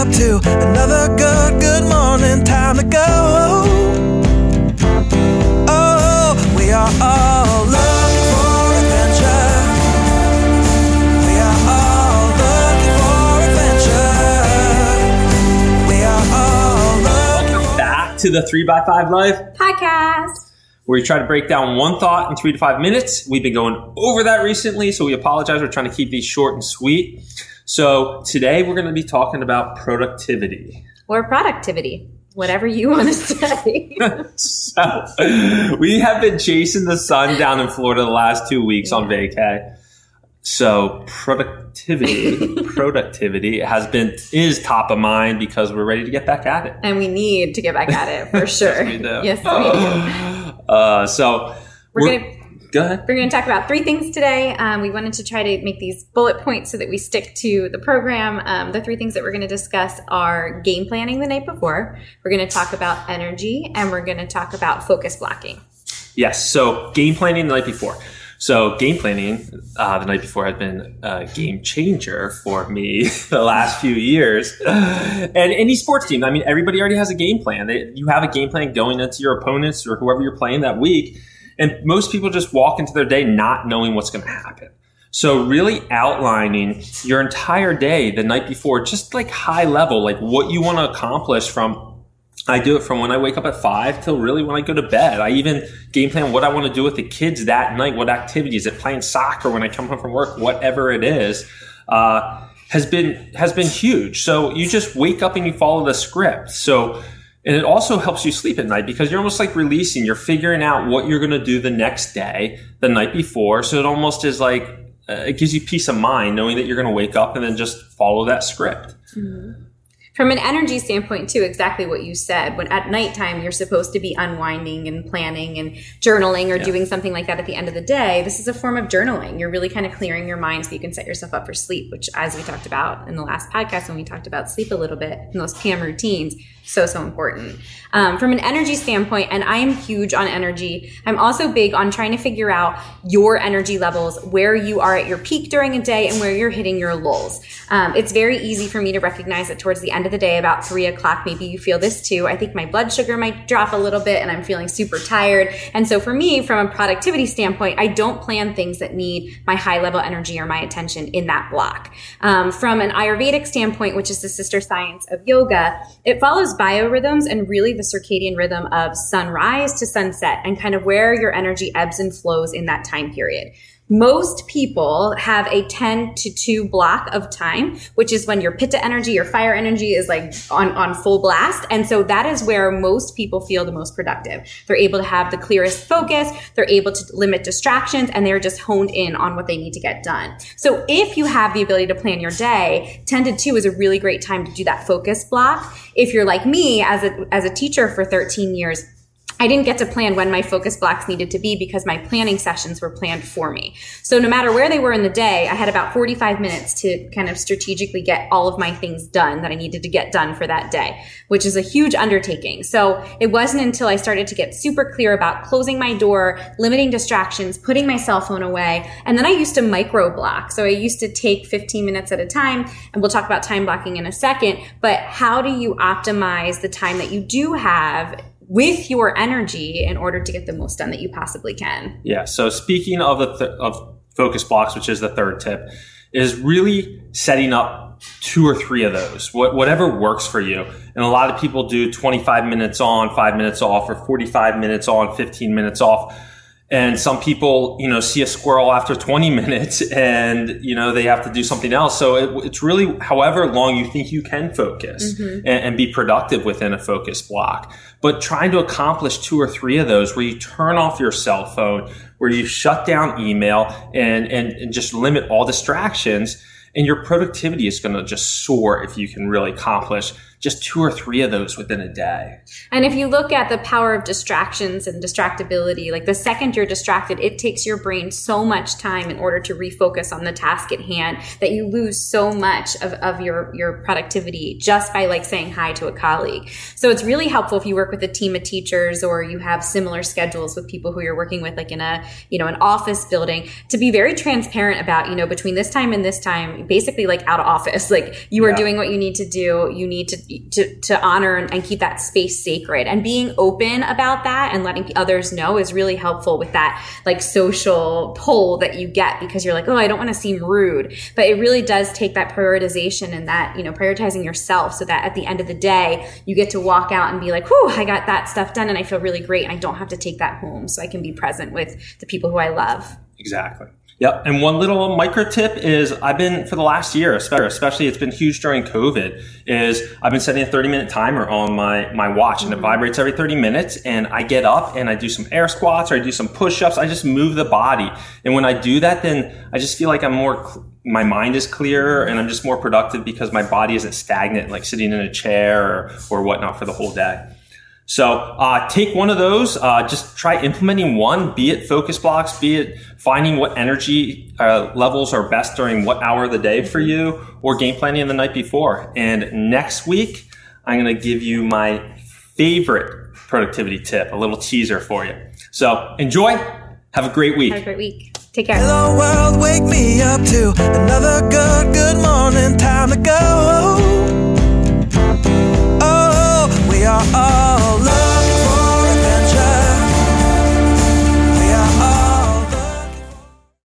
up to another good, good morning. Time to go. Oh, we are all looking for adventure. We are all looking for adventure. We are all looking Welcome back to the 3x5 Live, podcast. where we try to break down one thought in three to five minutes. We've been going over that recently, so we apologize. We're trying to keep these short and sweet. So today we're going to be talking about productivity. Or productivity, whatever you want to say. so we have been chasing the sun down in Florida the last two weeks on vacay. So productivity, productivity has been is top of mind because we're ready to get back at it. and we need to get back at it for sure. we do. Yes, we do. Uh, so We're gonna go ahead. we're gonna talk about three things today. Um, we wanted to try to make these bullet points so that we stick to the program. Um, the three things that we're gonna discuss are game planning the night before. We're gonna talk about energy, and we're gonna talk about focus blocking. Yes. So game planning the night before. So game planning uh, the night before has been a game changer for me the last few years. And any sports team, I mean, everybody already has a game plan. They, you have a game plan going into your opponents or whoever you're playing that week. And most people just walk into their day not knowing what's going to happen. So really outlining your entire day the night before, just like high level, like what you want to accomplish from I do it from when I wake up at five till really when I go to bed. I even game plan what I want to do with the kids that night, what activities, it playing soccer when I come home from work, whatever it is, uh, has been has been huge. So you just wake up and you follow the script. So and it also helps you sleep at night because you're almost like releasing. You're figuring out what you're going to do the next day, the night before. So it almost is like uh, it gives you peace of mind knowing that you're going to wake up and then just follow that script. From an energy standpoint, too, exactly what you said. When at nighttime you're supposed to be unwinding and planning and journaling or Yeah. doing something like that at the end of the day, this is a form of journaling. You're really kind of clearing your mind so you can set yourself up for sleep, which, as we talked about in the last podcast when we talked about sleep a little bit and those PM routines, so so important. Um, from an energy standpoint, and I am huge on energy. I'm also big on trying to figure out your energy levels, where you are at your peak during a day, and where you're hitting your lulls. Um, it's very easy for me to recognize that towards the end of the day, about three o'clock, maybe you feel this too. I think my blood sugar might drop a little bit, and I'm feeling super tired. And so, for me, from a productivity standpoint, I don't plan things that need my high level energy or my attention in that block. Um, from an Ayurvedic standpoint, which is the sister science of yoga, it follows biorhythms and really the circadian rhythm of sunrise to sunset and kind of where your energy ebbs and flows in that time period. Most people have a 10 to 2 block of time, which is when your pitta energy, your fire energy is like on, on full blast. And so that is where most people feel the most productive. They're able to have the clearest focus. They're able to limit distractions and they're just honed in on what they need to get done. So if you have the ability to plan your day, 10 to 2 is a really great time to do that focus block. If you're like me as a, as a teacher for 13 years, I didn't get to plan when my focus blocks needed to be because my planning sessions were planned for me. So no matter where they were in the day, I had about 45 minutes to kind of strategically get all of my things done that I needed to get done for that day, which is a huge undertaking. So it wasn't until I started to get super clear about closing my door, limiting distractions, putting my cell phone away, and then I used to micro block. So I used to take 15 minutes at a time, and we'll talk about time blocking in a second, but how do you optimize the time that you do have with your energy in order to get the most done that you possibly can. Yeah. So speaking of the th- of focus blocks, which is the third tip, is really setting up two or three of those, what, whatever works for you. And a lot of people do 25 minutes on, five minutes off, or 45 minutes on, 15 minutes off. And some people, you know, see a squirrel after 20 minutes and, you know, they have to do something else. So it, it's really however long you think you can focus mm-hmm. and, and be productive within a focus block. But trying to accomplish two or three of those where you turn off your cell phone, where you shut down email and, and, and just limit all distractions and your productivity is going to just soar if you can really accomplish just two or three of those within a day. And if you look at the power of distractions and distractibility, like the second you're distracted, it takes your brain so much time in order to refocus on the task at hand that you lose so much of, of your, your productivity just by like saying hi to a colleague. So it's really helpful if you work with a team of teachers or you have similar schedules with people who you're working with, like in a, you know, an office building, to be very transparent about, you know, between this time and this time, basically like out of office. Like you are Yeah. doing what you need to do. You need to to, to honor and, keep that space sacred. And being open about that and letting others know is really helpful with that like social pull that you get because you're like, oh, I don't want to seem rude. But it really does take that prioritization and that, you know, prioritizing yourself so that at the end of the day, you get to walk out and be like, whew, I got that stuff done and I feel really great. And I don't have to take that home so I can be present with the people who I love. Exactly. Yep. And one little micro tip is I've been for the last year, especially, it's been huge during COVID, is I've been setting a 30 minute timer on my, my watch and it mm-hmm. vibrates every 30 minutes. And I get up and I do some air squats or I do some push ups. I just move the body. And when I do that, then I just feel like I'm more, my mind is clearer and I'm just more productive because my body isn't stagnant, like sitting in a chair or, or whatnot for the whole day. So uh, take one of those. Uh, just try implementing one, be it focus blocks, be it finding what energy uh, levels are best during what hour of the day for you, or game planning the night before. And next week, I'm going to give you my favorite productivity tip, a little teaser for you. So enjoy. Have a great week. Have a great week. Take care. Hello world, wake me up to another good, good morning.